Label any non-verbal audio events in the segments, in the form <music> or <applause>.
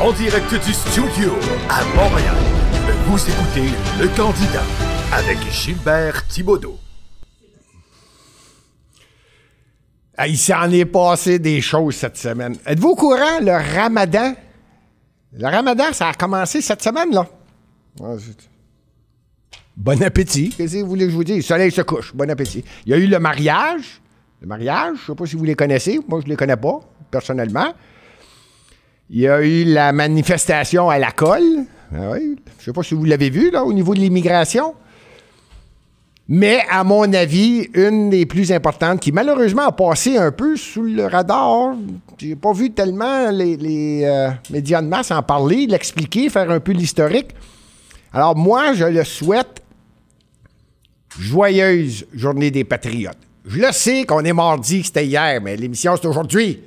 En direct du studio à Montréal, vous écoutez Le Candidat avec Gilbert Thibaudot. Il s'en est passé des choses cette semaine. Êtes-vous au courant, le ramadan? Le ramadan, ça a commencé cette semaine, là. Bon appétit. Qu'est-ce que vous voulez que je vous dise? Le soleil se couche. Bon appétit. Il y a eu le mariage. Le mariage, je ne sais pas si vous les connaissez. Moi, je ne les connais pas, personnellement. Il y a eu la manifestation à la colle. Oui. Je ne sais pas si vous l'avez vu, là, au niveau de l'immigration. Mais, à mon avis, une des plus importantes qui, malheureusement, a passé un peu sous le radar. J'ai pas vu tellement les, euh, médias de masse en parler, l'expliquer, faire un peu l'historique. Alors, moi, je le souhaite. Joyeuse journée des Patriotes. Je le sais qu'on est mardi, c'était hier, mais l'émission, c'est aujourd'hui.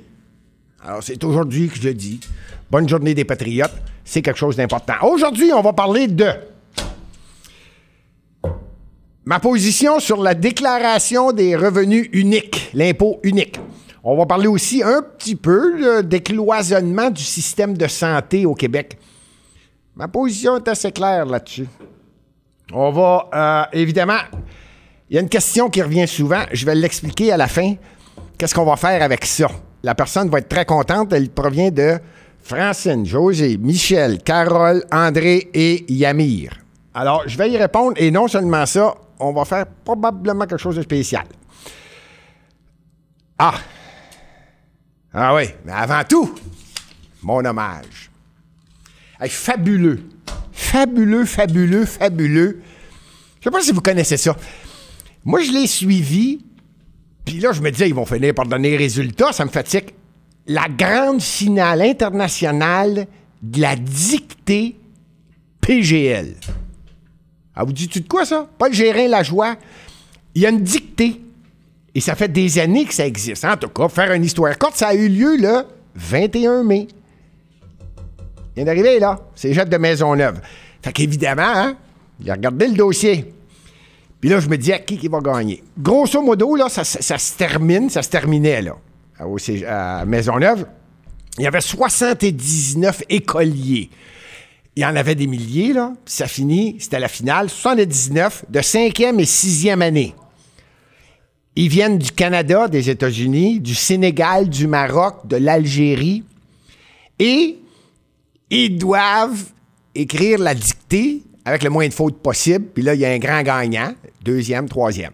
Alors, c'est aujourd'hui que je le dis. Bonne journée des Patriotes. C'est quelque chose d'important. Aujourd'hui, on va parler de ma position sur la déclaration des revenus uniques, l'impôt unique. On va parler aussi un petit peu de décloisonnement du système de santé au Québec. Ma position est assez claire là-dessus. On va, euh, évidemment, il y a une question qui revient souvent. Je vais l'expliquer à la fin. Qu'est-ce qu'on va faire avec ça? La personne va être très contente. Elle provient de Francine, José, Michel, Carole, André et Yamir. Alors, je vais y répondre et non seulement ça, on va faire probablement quelque chose de spécial. Ah! Ah oui, mais avant tout, mon hommage. fabuleux. Fabuleux, fabuleux, fabuleux. Je sais pas si vous connaissez ça. Moi, je l'ai suivi, puis là, je me disais, ils vont finir par donner les résultats, ça me fatigue. La grande finale internationale de la dictée PGL. Ah, vous dites-tu de quoi, ça? Pas le Gérin joie. Il y a une dictée. Et ça fait des années que ça existe. En tout cas, faire une histoire courte, ça a eu lieu le 21 mai. Il vient d'arriver, là. C'est Jacques de Maisonneuve. Fait qu'évidemment, hein, il a regardé le dossier. Puis là, je me dis, à qui qui va gagner? Grosso modo, là, ça, se termine, ça se terminait, là, à Maisonneuve. Il y avait 79 écoliers. Il y en avait des milliers, là. Puis ça finit, c'était la finale, 79 de cinquième et sixième année. Ils viennent du Canada, des États-Unis, du Sénégal, du Maroc, de l'Algérie. Et ils doivent écrire la dictée avec le moins de fautes possible. Puis là, il y a un grand gagnant, deuxième, troisième.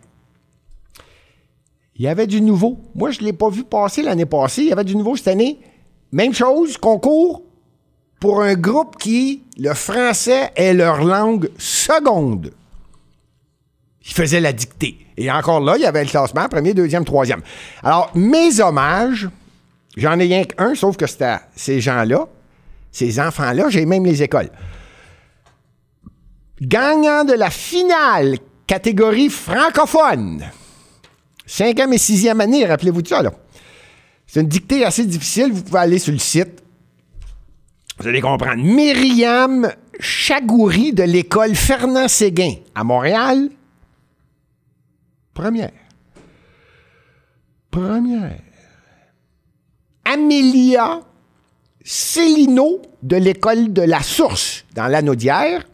Il y avait du nouveau. Moi, je ne l'ai pas vu passer l'année passée. Il y avait du nouveau cette année. Même chose, concours pour un groupe qui, le français est leur langue seconde. Ils faisaient la dictée. Et encore là, il y avait le classement, premier, deuxième, troisième. Alors, mes hommages, j'en ai rien qu'un, sauf que c'était ces gens-là, ces enfants-là, j'ai même les écoles. Gagnant de la finale, catégorie francophone. Cinquième et sixième année, rappelez-vous de ça, là. C'est une dictée assez difficile. Vous pouvez aller sur le site. Vous allez comprendre. Myriam Chagouri de l'école Fernand Séguin à Montréal. Première. Première. Amélia Célino de l'école de la Source dans l'Anaudière.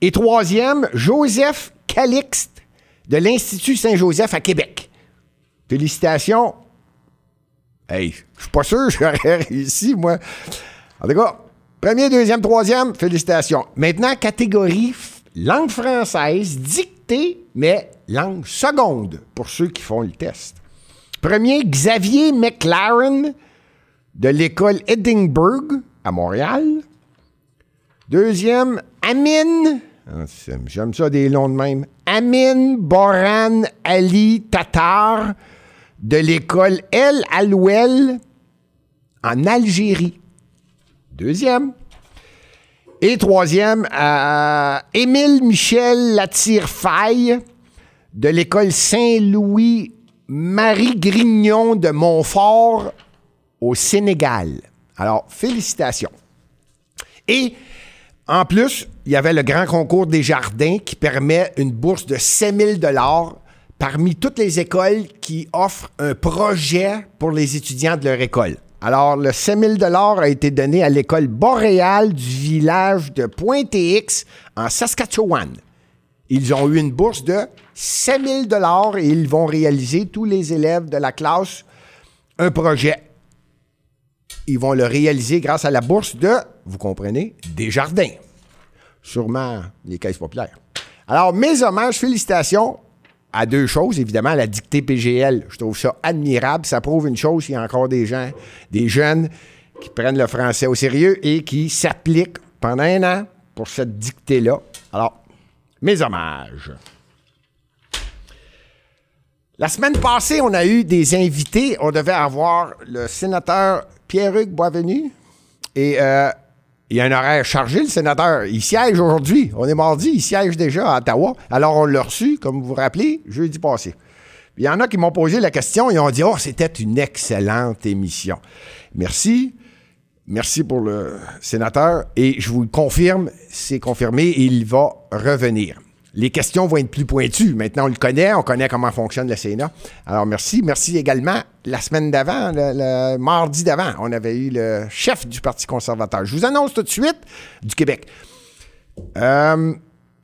Et troisième, Joseph Calixte de l'Institut Saint-Joseph à Québec. Félicitations. Hey, je suis pas sûr que <laughs> j'aurais réussi, moi. En tout cas, premier, deuxième, troisième, félicitations. Maintenant, catégorie langue française, dictée, mais langue seconde pour ceux qui font le test. Premier, Xavier McLaren de l'école Edinburgh à Montréal. Deuxième, Amin, ah, j'aime ça des noms de même, Amin Boran Ali Tatar de l'école El Alouel en Algérie. Deuxième. Et troisième, euh, Émile Michel Latir-Faille de l'école Saint-Louis Marie Grignon de Montfort au Sénégal. Alors, félicitations. Et en plus, il y avait le grand concours des jardins qui permet une bourse de 5000 dollars parmi toutes les écoles qui offrent un projet pour les étudiants de leur école. Alors, le 5 000 a été donné à l'école boréale du village de Pointe-X en Saskatchewan. Ils ont eu une bourse de 5 000 et ils vont réaliser, tous les élèves de la classe, un projet. Ils vont le réaliser grâce à la bourse de, vous comprenez, des jardins. Sûrement les caisses populaires. Alors, mes hommages, félicitations à deux choses. Évidemment, la dictée PGL, je trouve ça admirable. Ça prouve une chose, il y a encore des gens, des jeunes qui prennent le français au sérieux et qui s'appliquent pendant un an pour cette dictée-là. Alors, mes hommages. La semaine passée, on a eu des invités. On devait avoir le sénateur Pierre-Hugues Boisvenu. Et euh, il y a un horaire chargé, le sénateur. Il siège aujourd'hui. On est mardi, il siège déjà à Ottawa. Alors, on l'a reçu, comme vous vous rappelez, jeudi passé. Il y en a qui m'ont posé la question. Ils ont dit Oh, c'était une excellente émission. Merci. Merci pour le sénateur. Et je vous le confirme, c'est confirmé, il va revenir les questions vont être plus pointues. Maintenant, on le connaît, on connaît comment fonctionne le Sénat. Alors, merci. Merci également. La semaine d'avant, le, mardi d'avant, on avait eu le chef du Parti conservateur. Je vous annonce tout de suite du Québec. Euh,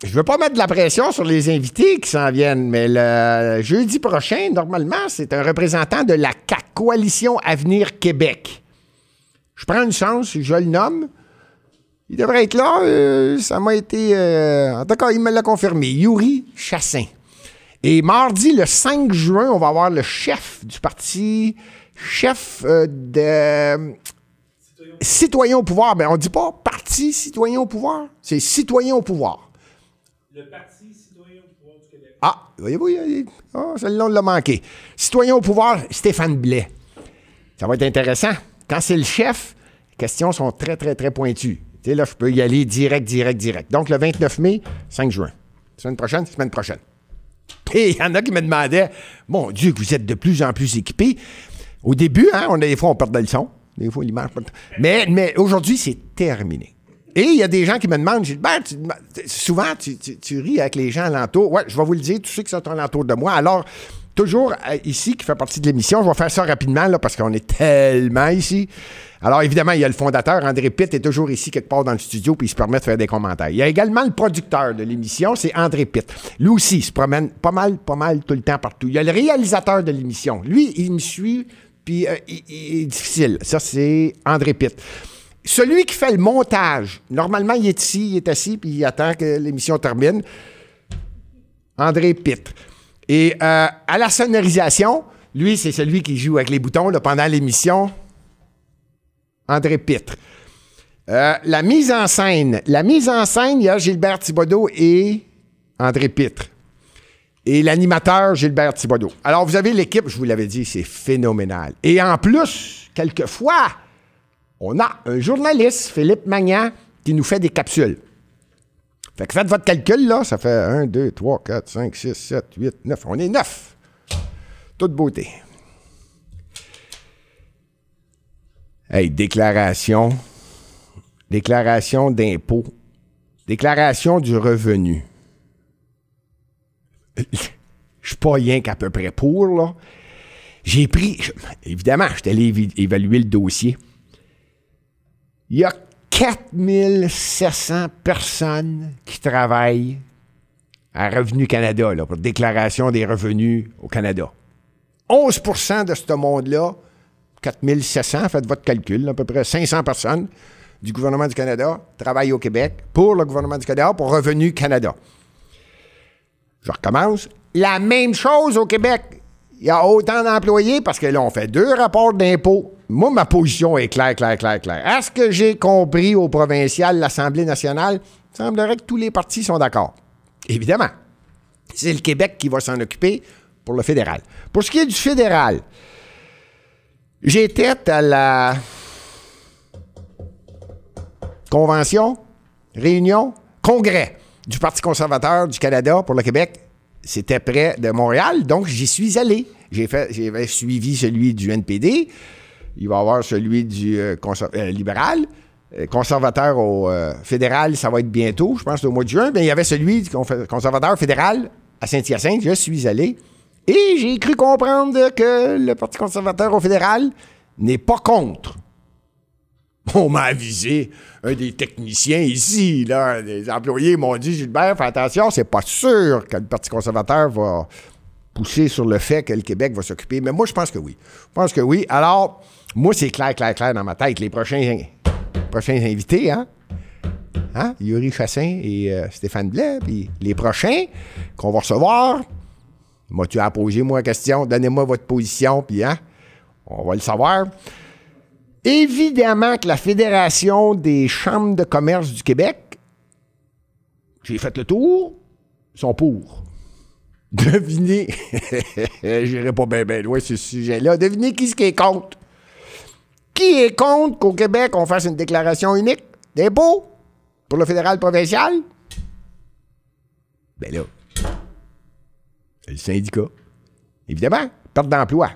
je ne veux pas mettre de la pression sur les invités qui s'en viennent, mais le jeudi prochain, normalement, c'est un représentant de la Coalition Avenir Québec. Je prends une chance, je le nomme. Il devrait être là. Euh, ça m'a été. Euh, en tout cas, il me l'a confirmé. Yuri Chassin. Et mardi, le 5 juin, on va avoir le chef du parti, chef euh, de. Citoyen au pouvoir. Ben, on dit pas Parti citoyen au pouvoir. C'est citoyen au pouvoir. Le Parti citoyen au pouvoir du Québec. Ah, voyez-vous, oh, celle-là, on l'a manqué. Citoyen au pouvoir, Stéphane Blais. Ça va être intéressant. Quand c'est le chef, les questions sont très, très, très pointues sais, là, je peux y aller direct, direct, direct. Donc, le 29 mai, 5 juin. Semaine prochaine, semaine prochaine. Et il y en a qui me demandaient, mon Dieu, vous êtes de plus en plus équipés. Au début, hein, on, des fois, on perdait le son. Des fois, l'image. Mais, mais aujourd'hui, c'est terminé. Et il y a des gens qui me demandent, ben, souvent, tu, ris avec les gens alentour. Ouais, je vais vous le dire, tu sais que sont alentour de moi. Alors, toujours euh, ici, qui fait partie de l'émission, je vais faire ça rapidement, là, parce qu'on est tellement ici. Alors, évidemment, il y a le fondateur, André Pitt, est toujours ici quelque part dans le studio, puis il se permet de faire des commentaires. Il y a également le producteur de l'émission, c'est André Pitt. Lui aussi, il se promène pas mal, pas mal tout le temps partout. Il y a le réalisateur de l'émission. Lui, il me suit, puis euh, il, est difficile. Ça, c'est André Pitt. Celui qui fait le montage, normalement, il est ici, il est assis, puis il attend que l'émission termine. André Pitt. Et euh, à la sonorisation, lui, c'est celui qui joue avec les boutons pendant l'émission. André Pitre. Euh, la mise en scène. La mise en scène, il y a Gilbert Thibodeau et André Pitre. Et l'animateur Gilbert Thibodeau. Alors, vous avez l'équipe, je vous l'avais dit, c'est phénoménal. Et en plus, quelquefois, on a un journaliste, Philippe Magnan, qui nous fait des capsules. Fait que faites votre calcul, là, ça fait 1, 2, 3, 4, 5, 6, 7, 8, 9. On est 9. Toute beauté. Hey, déclaration. Déclaration d'impôt. Déclaration du revenu. Je suis pas rien qu'à peu près pour, là. J'ai pris. évidemment, je suis allé évaluer le dossier. Il 4700 personnes qui travaillent à Revenu Canada, là, pour déclaration des revenus au Canada. 11% de ce monde-là 4700, faites votre calcul, à peu près 500 personnes du gouvernement du Canada travaillent au Québec pour le gouvernement du Canada, pour Revenu Canada. Je recommence. La même chose au Québec. Il y a autant d'employés parce que là, on fait deux rapports d'impôts. Moi, ma position est claire, claire, claire, claire. Est-ce que j'ai compris au provincial, l'Assemblée nationale? Il semblerait que tous les partis sont d'accord. Évidemment. C'est le Québec qui va s'en occuper pour le fédéral. Pour ce qui est du fédéral, J'étais à la convention, réunion, congrès du Parti conservateur du Canada pour le Québec. C'était près de Montréal, donc j'y suis allé. J'ai suivi celui du NPD. Il va y avoir celui du euh, euh, libéral. Euh, conservateur au fédéral, ça va être bientôt, je pense au mois de juin. Mais il y avait celui du conservateur fédéral à Saint-Hyacinthe. Je suis allé. Et j'ai cru comprendre que le Parti conservateur au fédéral n'est pas contre. On m'a avisé, un des techniciens ici, là, les employés m'ont dit Gilbert, fais attention, c'est pas sûr que le Parti conservateur va pousser sur le fait que le Québec va s'occuper. Mais moi, je pense que oui. Je pense que oui. Alors, moi, c'est clair, clair, clair dans ma tête. Les prochains, prochains invités, hein? Hein? Yuri Chassin et euh, Stéphane Blais, puis les prochains qu'on va recevoir. Moi, tu as posé moi la question, donnez-moi votre position, puis hein, on va le savoir. Évidemment que la Fédération des chambres de commerce du Québec, j'ai fait le tour, sont pour. Devinez, <laughs> j'irai pas bien loin ce sujet-là, devinez qui qui est contre. Qui est contre qu'au Québec, on fasse une déclaration unique d'impôt pour le fédéral provincial? Ben là, le syndicat. Évidemment, perte d'emploi.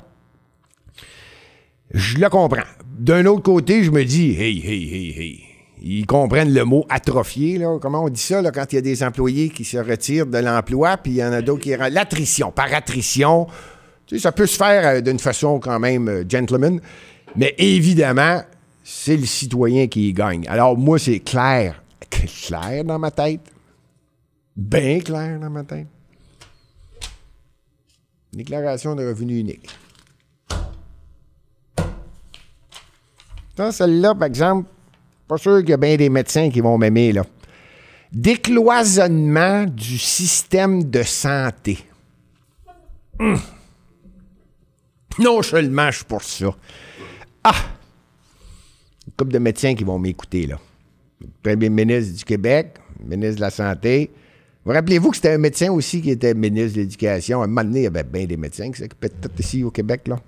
Je le comprends. D'un autre côté, je me dis, hey, hey, hey, hey. Ils comprennent le mot atrophié, là. Comment on dit ça, là, quand il y a des employés qui se retirent de l'emploi, puis il y en a d'autres qui. L'attrition, par attrition. Tu sais, ça peut se faire euh, d'une façon quand même euh, gentleman. Mais évidemment, c'est le citoyen qui y gagne. Alors, moi, c'est clair. <laughs> Clair dans ma tête. Bien clair dans ma tête. Déclaration de revenu unique. Ça, celle-là, par exemple, pas sûr qu'il y a bien des médecins qui vont m'aimer, là. Décloisonnement du système de santé. Hum. Non seulement je suis pour ça. Ah! Une couple de médecins qui vont m'écouter, là. Premier ministre du Québec, ministre de la Santé. Vous rappelez-vous que c'était un médecin aussi qui était ministre de l'Éducation? À un moment donné, il y avait bien des médecins qui s'occupaient tout ici au Québec, là.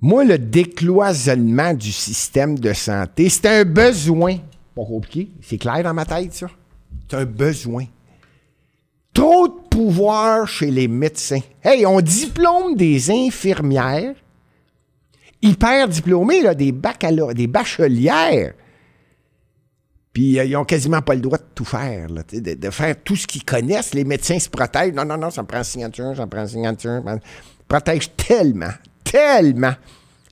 Moi, le décloisonnement du système de santé, c'est un besoin. Pas compliqué. C'est clair dans ma tête, ça. C'est un besoin. Trop de pouvoir chez les médecins. Hey, on diplôme des infirmières, hyper diplômées, là, des des bachelières. Puis euh, ils ont quasiment pas le droit de tout faire, de, faire tout ce qu'ils connaissent. Les médecins se protègent. Non, non, non, ça me prend signature, ça me prend signature. Ça tellement, tellement.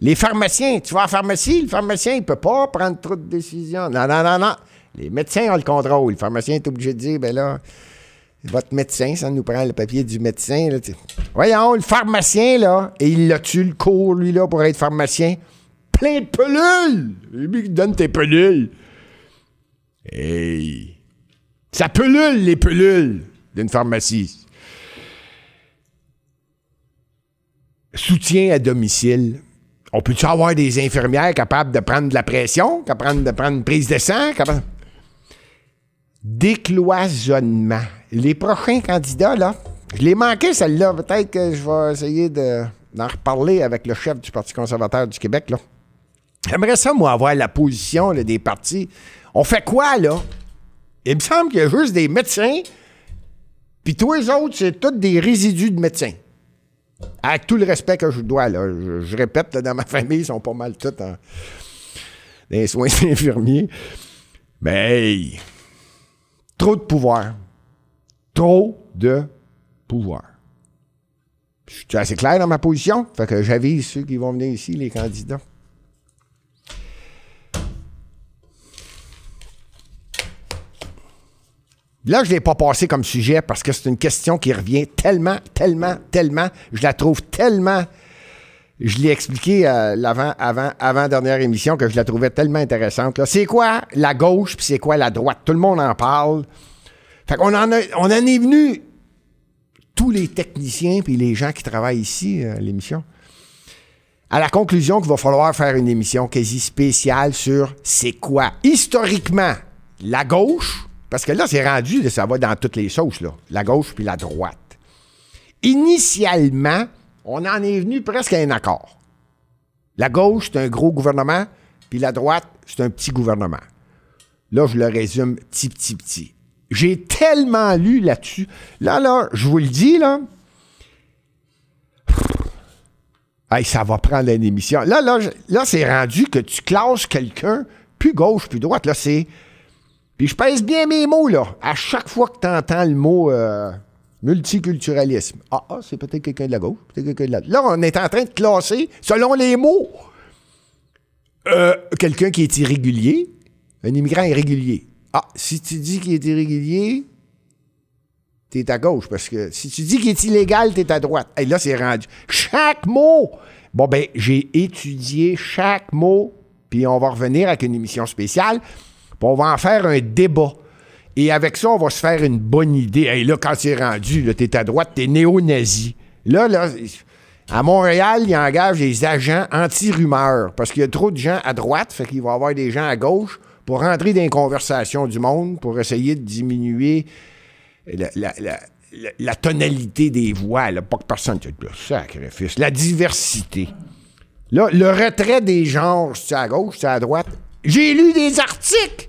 Les pharmaciens, tu vas à la pharmacie, le pharmacien, il peut pas prendre trop de décisions. Non, non, non, non. Les médecins ont le contrôle. Le pharmacien est obligé de dire, ben là, votre médecin, ça nous prend le papier du médecin. Voyons, le pharmacien, là, et il l'a-tu le cours, lui, là, pour être pharmacien? Plein de pelules! Lui qui donne tes pelules. Hey! Ça pelule, les pelules d'une pharmacie. Soutien à domicile. On peut-tu avoir des infirmières capables de prendre de la pression, capables de prendre une prise de sang? Capables... Décloisonnement. Les prochains candidats, là, je l'ai manqué celle-là. Peut-être que je vais essayer de, d'en reparler avec le chef du Parti conservateur du Québec, là. J'aimerais ça, moi, avoir la position des partis. On fait quoi, là? Il me semble qu'il y a juste des médecins, puis tous les autres, c'est tous des résidus de médecins. Avec tout le respect que je dois. Je, répète, dans ma famille, ils sont pas mal tous en, dans les soins <laughs> infirmiers. Mais, trop de pouvoir. Trop de pouvoir. Je suis assez clair dans ma position? Fait que j'avise ceux qui vont venir ici, les candidats. Là, je ne l'ai pas passé comme sujet parce que c'est une question qui revient tellement, tellement, tellement. Je la trouve tellement. Je l'ai expliqué euh, l'avant, avant, avant dernière émission que je la trouvais tellement intéressante. C'est quoi la gauche puis c'est quoi la droite? Tout le monde en parle. Fait qu'on en on en est venu tous les techniciens puis les gens qui travaillent ici à l'émission à la conclusion qu'il va falloir faire une émission quasi spéciale sur c'est quoi historiquement la gauche parce que là, c'est rendu, ça va dans toutes les sauces, là. La gauche puis la droite. Initialement, on en est venu presque à un accord. La gauche, c'est un gros gouvernement, puis la droite, c'est un petit gouvernement. Là, je le résume petit, petit, petit. J'ai tellement lu là-dessus. Là, là, je vous le dis, là. Hey, ça va prendre une émission. Là, là, là c'est rendu que tu classes quelqu'un plus gauche, plus droite. Là, c'est puis je pèse bien mes mots, là. À chaque fois que tu entends le mot euh, Multiculturalisme. Ah, ah, c'est peut-être quelqu'un de la gauche, peut-être quelqu'un de la... Là, on est en train de classer, selon les mots, euh, quelqu'un qui est irrégulier, un immigrant irrégulier. Ah, si tu dis qu'il est irrégulier, t'es à gauche. Parce que si tu dis qu'il est illégal, t'es à droite. Et là, c'est rendu. Chaque mot! Bon, ben, j'ai étudié chaque mot, puis on va revenir avec une émission spéciale, puis on va en faire un débat. Et avec ça, on va se faire une bonne idée. Et là, quand c'est rendu, t'es à droite, t'es néo-nazi. Là, là, à Montréal, ils engagent des agents anti-rumeurs parce qu'il y a trop de gens à droite, fait qu'il va y avoir des gens à gauche pour rentrer dans les conversations du monde, pour essayer de diminuer la, tonalité des voix. Là, pas que personne ne sacrifice. La diversité. Là, le retrait des genres, c'est à gauche, c'est à droite. J'ai lu des articles!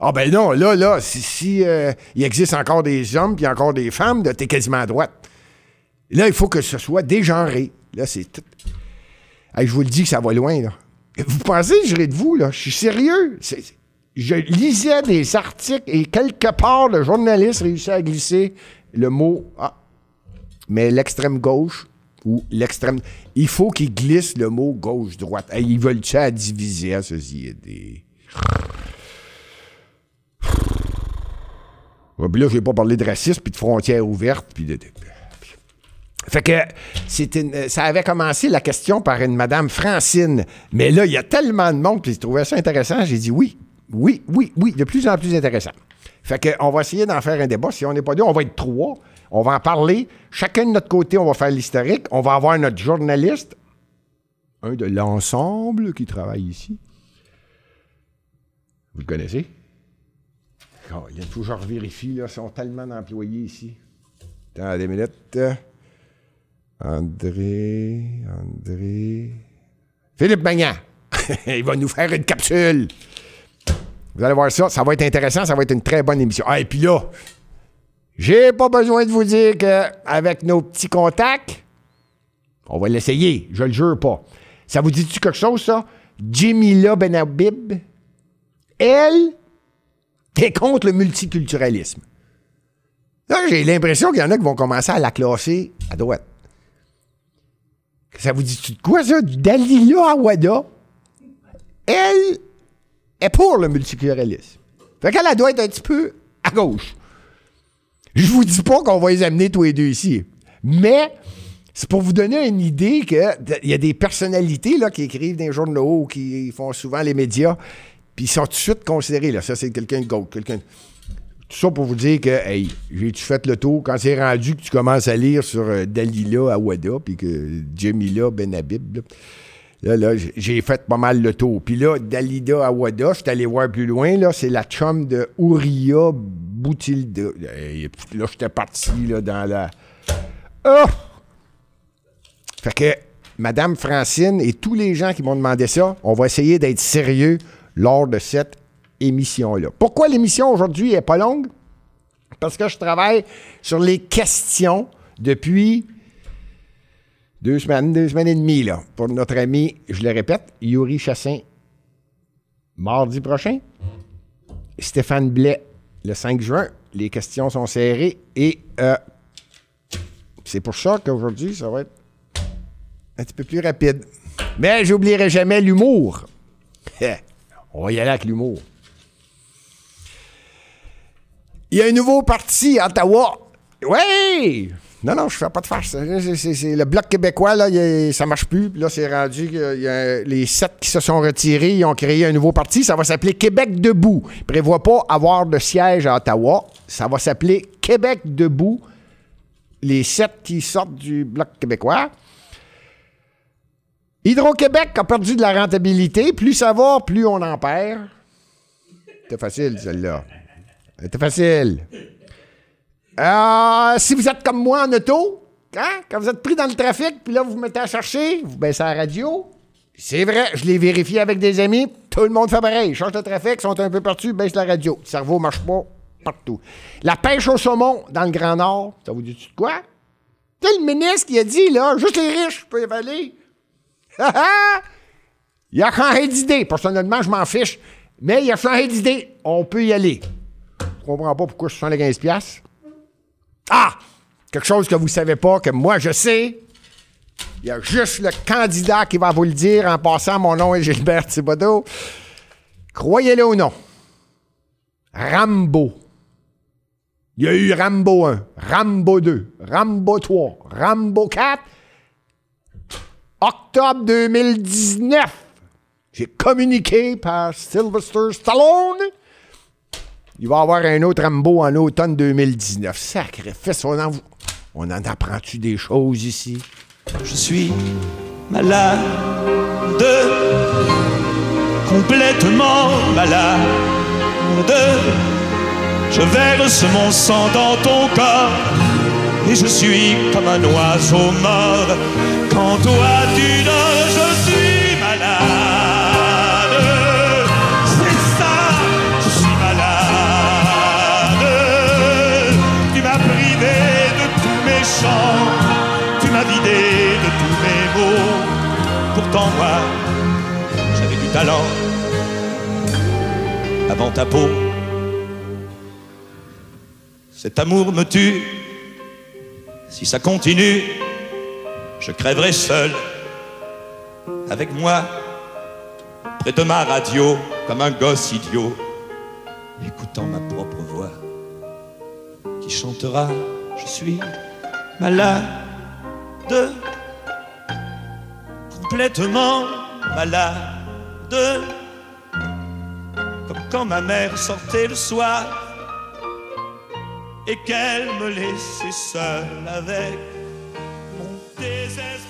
Ah ben non, là, là, si, euh, il existe encore des hommes puis encore des femmes, là, t'es quasiment à droite. Là, il faut que ce soit dégenré. Là, c'est tout. Je vous le dis que ça va loin, là. Vous pensez que je ris de vous, là? Je suis sérieux. Je lisais des articles et quelque part, le journaliste réussit à glisser le mot Ah, mais l'extrême gauche ou l'extrême. Il faut qu'il glisse le mot gauche-droite. Ils veulent ça à diviser à ceci. Des... Ouais, puis là, je n'ai pas parlé de racisme, puis de frontières ouvertes, puis de... Fait que une- ça avait commencé la question par une Madame Francine. Mais là, il y a tellement de monde, puis je trouvais ça intéressant. J'ai dit oui, oui, oui, oui, de plus en plus intéressant. Fait que on va essayer d'en faire un débat. Si on n'est pas deux, on va être trois. On va en parler. Chacun de notre côté, on va faire l'historique. On va avoir notre journaliste, un de l'ensemble qui travaille ici. Vous le connaissez? Oh, il faut que je revérifie, là. Ils sont tellement d'employés ici. Attends des minutes. André, André. Philippe Magnan. <laughs> il va nous faire une capsule. Vous allez voir ça. Ça va être intéressant. Ça va être une très bonne émission. Ah, et puis là, j'ai pas besoin de vous dire qu'avec nos petits contacts, on va l'essayer. Je le jure pas. Ça vous dit-tu quelque chose, ça? Jemila Benhabib, elle, est contre le multiculturalisme. Là, j'ai l'impression qu'il y en a qui vont commencer à la classer à droite. Ça vous dit-tu de quoi, ça? Dalila Awada, elle est pour le multiculturalisme. Fait qu'elle elle doit être un petit peu à gauche. Je vous dis pas qu'on va les amener tous les deux ici. Mais c'est pour vous donner une idée qu'il y a des personnalités là, qui écrivent dans les journaux, qui font souvent les médias, puis ils sont tout de suite considérés. Là, ça, c'est quelqu'un de gauche. Quelqu'un... Tout ça pour vous dire que, hey, j'ai-tu fait le tour? Quand c'est rendu que tu commences à lire sur euh, Dalila Awada, puis que Jamila Benhabib, là, Là, j'ai fait pas mal le tour. Puis là, Dalida Awada, je suis allé voir plus loin, là, c'est la chum de Ouria Boutilda. Hey, Là, j'étais parti dans la. Ah! Fait que, Madame Francine et tous les gens qui m'ont demandé ça, on va essayer d'être sérieux lors de cette émission-là. Pourquoi l'émission aujourd'hui est pas longue? Parce que je travaille sur les questions depuis deux semaines, deux semaines et demie, là, pour notre ami, je le répète, Yuri Chassin, mardi prochain. Stéphane Blais, le 5 juin. Les questions sont serrées et euh, c'est pour ça qu'aujourd'hui, ça va être un petit peu plus rapide. Mais j'oublierai jamais l'humour. <laughs> On va y aller avec l'humour. Il y a un nouveau parti à Ottawa. Oui! Non, non, je fais pas de farce. Le Bloc québécois, là, y a- ça marche plus. Là, c'est rendu les sept qui se sont retirés, ils ont créé un nouveau parti. Ça va s'appeler Québec debout. Prévoit pas avoir de siège à Ottawa. Ça va s'appeler Québec debout. Les sept qui sortent du Bloc québécois. Hydro-Québec a perdu de la rentabilité. Plus ça va, plus on en perd. C'était facile, celle-là. C'était facile. Euh, si vous êtes comme moi en auto, hein, quand vous êtes pris dans le trafic, puis là, vous vous mettez à chercher, vous baissez la radio. C'est vrai, je l'ai vérifié avec des amis, tout le monde fait pareil. Ils changent de trafic, ils sont un peu partout, baissent la radio. Le cerveau marche pas partout. La pêche au saumon dans le Grand Nord, ça vous dit de quoi? C'est le ministre qui a dit, là, juste les riches peuvent aller. <laughs> il a changé d'idée. Personnellement, je m'en fiche. Mais il a changé d'idée. On peut y aller. Je comprends pas pourquoi 75$. Ah! Quelque chose que vous ne savez pas, que moi je sais. Il y a juste le candidat qui va vous le dire en passant. Mon nom est Gilbert Thibodeau. Croyez-le ou non, Rambo. Il y a eu Rambo 1, Rambo 2, Rambo 3, Rambo 4. Octobre 2019. J'ai communiqué par Sylvester Stallone. Il va y avoir un autre Rambo en automne 2019. Sacrifice, on en, on en apprend-tu des choses ici? Je suis malade, complètement malade. Je verse mon sang dans ton corps et je suis comme un oiseau mort. Quand toi tu dors, tu m'as vidé de tous mes mots. Pourtant moi, j'avais du talent avant ta peau. Cet amour me tue. Si ça continue, je crèverai seul. Avec moi, près de ma radio, comme un gosse idiot, écoutant ma propre voix, qui chantera Je suis malade, complètement malade, comme quand ma mère sortait le soir et qu'elle me laissait seule avec mon désespoir.